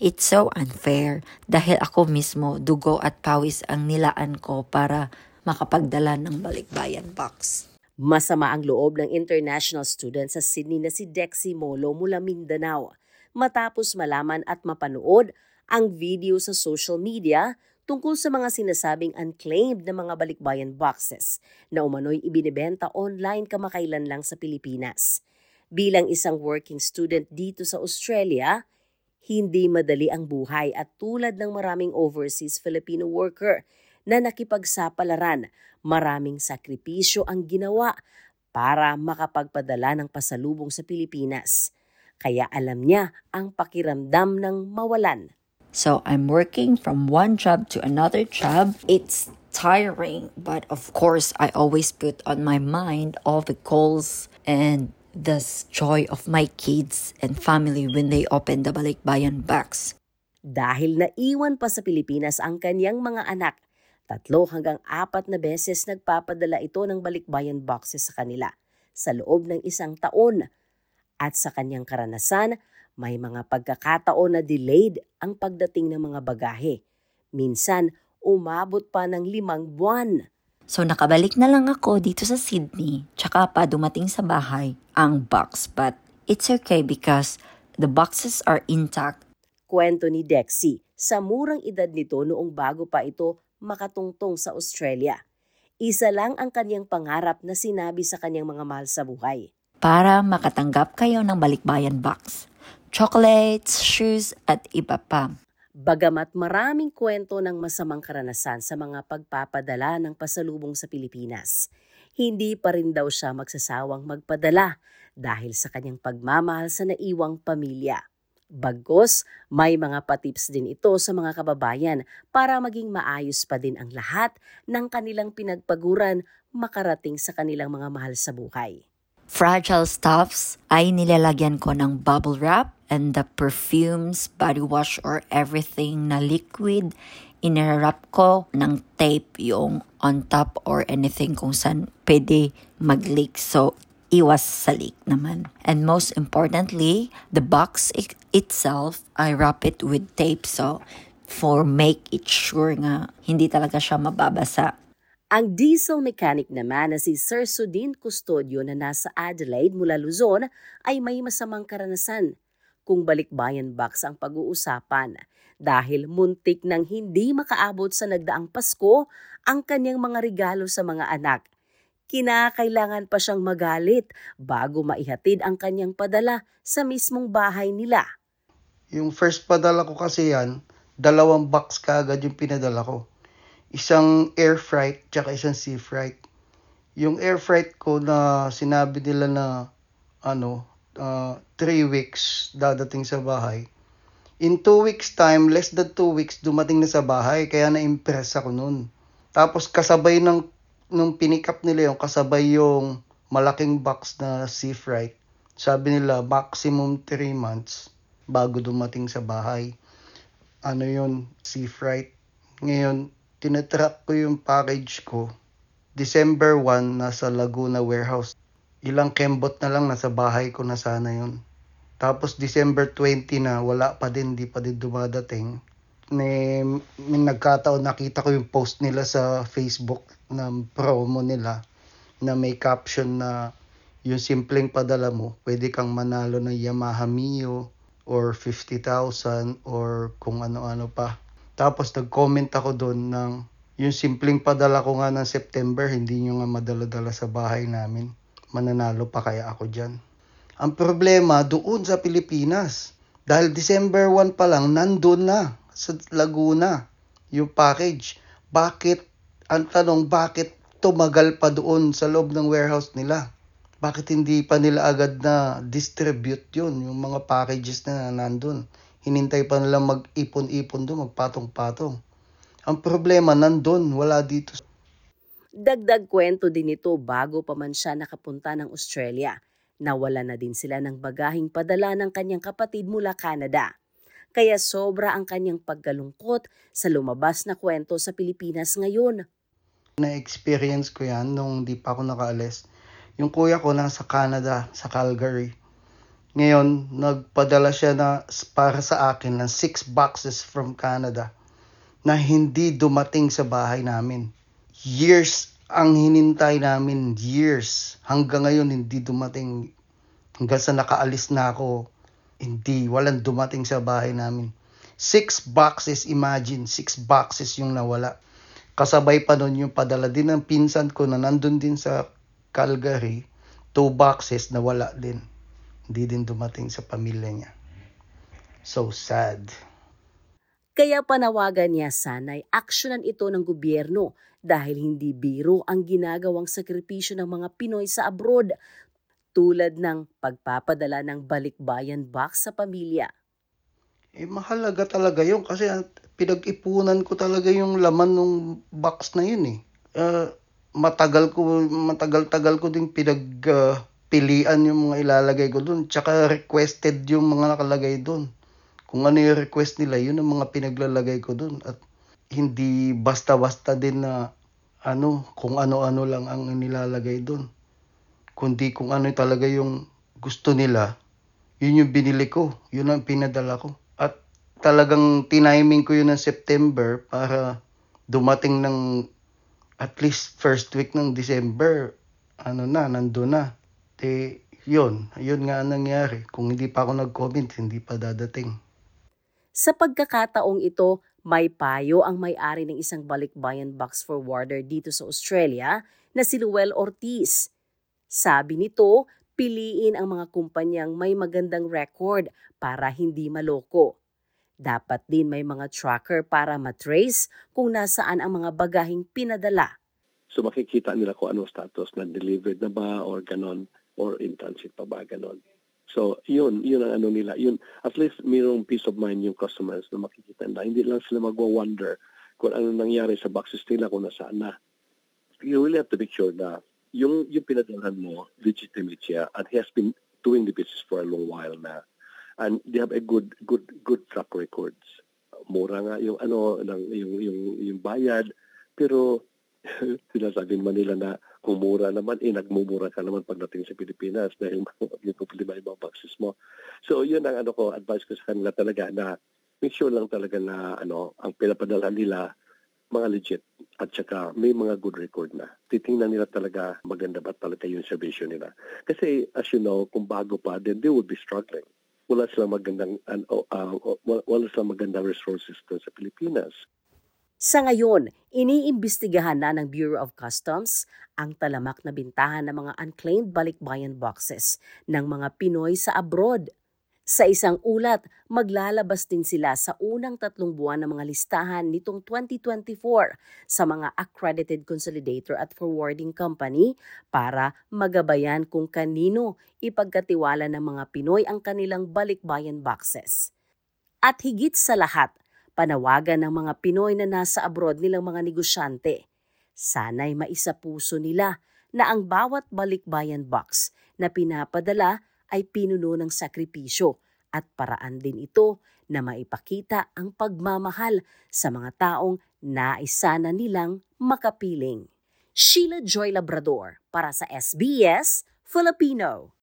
It's so unfair dahil ako mismo dugo at pawis ang nilaan ko para makapagdala ng balikbayan box. Masama ang loob ng international student sa Sydney na si Dexy Molo mula Mindanao matapos malaman at mapanood ang video sa social media tungkol sa mga sinasabing unclaimed na mga balikbayan boxes na umano'y ibinebenta online kamakailan lang sa Pilipinas. Bilang isang working student dito sa Australia, hindi madali ang buhay at tulad ng maraming overseas Filipino worker na nakipagsapalaran, maraming sakripisyo ang ginawa para makapagpadala ng pasalubong sa Pilipinas. Kaya alam niya ang pakiramdam ng mawalan. So I'm working from one job to another job. It's tiring, but of course, I always put on my mind all the goals and the joy of my kids and family when they open the Balikbayan box. Dahil naiwan pa sa Pilipinas ang kanyang mga anak, tatlo hanggang apat na beses nagpapadala ito ng balikbayan boxes sa kanila sa loob ng isang taon. At sa kanyang karanasan, may mga pagkakataon na delayed ang pagdating ng mga bagahe. Minsan, umabot pa ng limang buwan. So nakabalik na lang ako dito sa Sydney, tsaka pa dumating sa bahay ang box. But it's okay because the boxes are intact. Kwento ni Dexy, sa murang edad nito noong bago pa ito makatungtong sa Australia. Isa lang ang kanyang pangarap na sinabi sa kanyang mga mahal sa buhay. Para makatanggap kayo ng balikbayan box chocolates, shoes, at iba pa. Bagamat maraming kwento ng masamang karanasan sa mga pagpapadala ng pasalubong sa Pilipinas, hindi pa rin daw siya magsasawang magpadala dahil sa kanyang pagmamahal sa naiwang pamilya. Bagos, may mga patips din ito sa mga kababayan para maging maayos pa din ang lahat ng kanilang pinagpaguran makarating sa kanilang mga mahal sa buhay. Fragile stuffs ay nilalagyan ko ng bubble wrap and the perfumes, body wash or everything na liquid, inirap ko ng tape yung on top or anything kung saan pwede mag-leak. So, iwas sa leak naman. And most importantly, the box itself, I wrap it with tape. So, for make it sure nga, hindi talaga siya mababasa. Ang diesel mechanic naman na si Sir Sudin Custodio na nasa Adelaide mula Luzon ay may masamang karanasan kung balikbayan box ang pag-uusapan dahil muntik nang hindi makaabot sa nagdaang Pasko ang kanyang mga regalo sa mga anak. Kinakailangan pa siyang magalit bago maihatid ang kanyang padala sa mismong bahay nila. Yung first padala ko kasi yan, dalawang box kaagad yung pinadala ko. Isang air freight tsaka isang sea freight. Yung air freight ko na sinabi nila na ano, uh, three weeks dadating sa bahay. In two weeks time, less than two weeks, dumating na sa bahay. Kaya na-impress ako nun. Tapos kasabay ng, nung pinick up nila yung kasabay yung malaking box na sea freight. Sabi nila, maximum 3 months bago dumating sa bahay. Ano yun, sea freight. Ngayon, tinatrack ko yung package ko. December 1, nasa Laguna warehouse ilang kembot na lang nasa bahay ko na sana yun. Tapos December 20 na wala pa din, di pa din dumadating. May nagkataon nakita ko yung post nila sa Facebook ng promo nila na may caption na yung simpleng padala mo, pwede kang manalo ng Yamaha Mio or 50,000 or kung ano-ano pa. Tapos nag-comment ako doon ng yung simpleng padala ko nga ng September, hindi nyo nga madala-dala sa bahay namin mananalo pa kaya ako dyan. Ang problema doon sa Pilipinas, dahil December 1 pa lang, nandun na sa Laguna yung package. Bakit, ang tanong, bakit tumagal pa doon sa loob ng warehouse nila? Bakit hindi pa nila agad na distribute yun, yung mga packages na nandun? Hinintay pa nila mag-ipon-ipon doon, magpatong-patong. Ang problema, nandun, wala dito Dagdag kwento din ito bago pa man siya nakapunta ng Australia. Nawala na din sila ng bagahing padala ng kanyang kapatid mula Canada. Kaya sobra ang kanyang pagkalungkot sa lumabas na kwento sa Pilipinas ngayon. Na-experience ko yan nung di pa ako nakaalis. Yung kuya ko nasa Canada, sa Calgary. Ngayon, nagpadala siya na para sa akin ng 6 boxes from Canada na hindi dumating sa bahay namin. Years ang hinintay namin, years. Hanggang ngayon hindi dumating. Hanggang sa nakaalis na ako, hindi, walang dumating sa bahay namin. Six boxes, imagine, six boxes yung nawala. Kasabay pa nun yung padala din ng pinsan ko na nandun din sa Calgary. Two boxes na wala din. Hindi din dumating sa pamilya niya. So sad. Kaya panawagan niya sana'y aksyonan ito ng gobyerno dahil hindi biro ang ginagawang sakripisyo ng mga Pinoy sa abroad tulad ng pagpapadala ng balikbayan box sa pamilya. Eh, mahalaga talaga yun kasi pinag-ipunan ko talaga yung laman ng box na yun eh. Uh, matagal ko, matagal-tagal ko din pinagpilian uh, yung mga ilalagay ko doon. Tsaka requested yung mga nakalagay doon. Kung ano yung request nila, yun ang mga pinaglalagay ko doon. At hindi basta-basta din na ano, kung ano-ano lang ang nilalagay doon. Kundi kung ano talaga yung gusto nila, yun yung binili ko. Yun ang pinadala ko talagang tiniming ko yun ng September para dumating ng at least first week ng December, ano na, nando na. De, yun, yun nga ang nangyari. Kung hindi pa ako nag-comment, hindi pa dadating. Sa pagkakataong ito, may payo ang may-ari ng isang balikbayan box forwarder dito sa Australia na si Luel Ortiz. Sabi nito, piliin ang mga kumpanyang may magandang record para hindi maloko. Dapat din may mga tracker para matrace kung nasaan ang mga bagaheng pinadala. So makikita nila kung anong status na delivered na ba or ganon or in transit pa ba ganon. So yun, yun ang ano nila. Yun, at least mayroong peace of mind yung customers na makikita nila. Hindi lang sila magwa-wonder kung ano nangyari sa boxes nila kung nasaan na. You really have to make sure na yung, yung pinadalhan mo, legitimate siya and he has been doing the business for a long while na and they have a good good good track records. Mura nga yung ano ng yung yung yung bayad pero sinasabi man nila na kung mura naman, eh, nagmumura ka naman pagdating sa Pilipinas dahil yung problema yung mga boxes mo. So, yun ang ano ko, advice ko sa kanila talaga na make sure lang talaga na ano, ang pinapadala nila mga legit at saka may mga good record na. Titingnan nila talaga maganda ba talaga yung service nila. Kasi as you know, kung bago pa, then they would be struggling wala silang magandang uh, uh, wala silang magandang resources sa Pilipinas. Sa ngayon, iniimbestigahan na ng Bureau of Customs ang talamak na bintahan ng mga unclaimed balikbayan boxes ng mga Pinoy sa abroad. Sa isang ulat, maglalabas din sila sa unang tatlong buwan ng mga listahan nitong 2024 sa mga accredited consolidator at forwarding company para magabayan kung kanino ipagkatiwala ng mga Pinoy ang kanilang balikbayan boxes. At higit sa lahat, panawagan ng mga Pinoy na nasa abroad nilang mga negosyante. Sana'y maisapuso nila na ang bawat balikbayan box na pinapadala ay pinuno ng sakripisyo at paraan din ito na maipakita ang pagmamahal sa mga taong naisana nilang makapiling. Sheila Joy Labrador para sa SBS Filipino.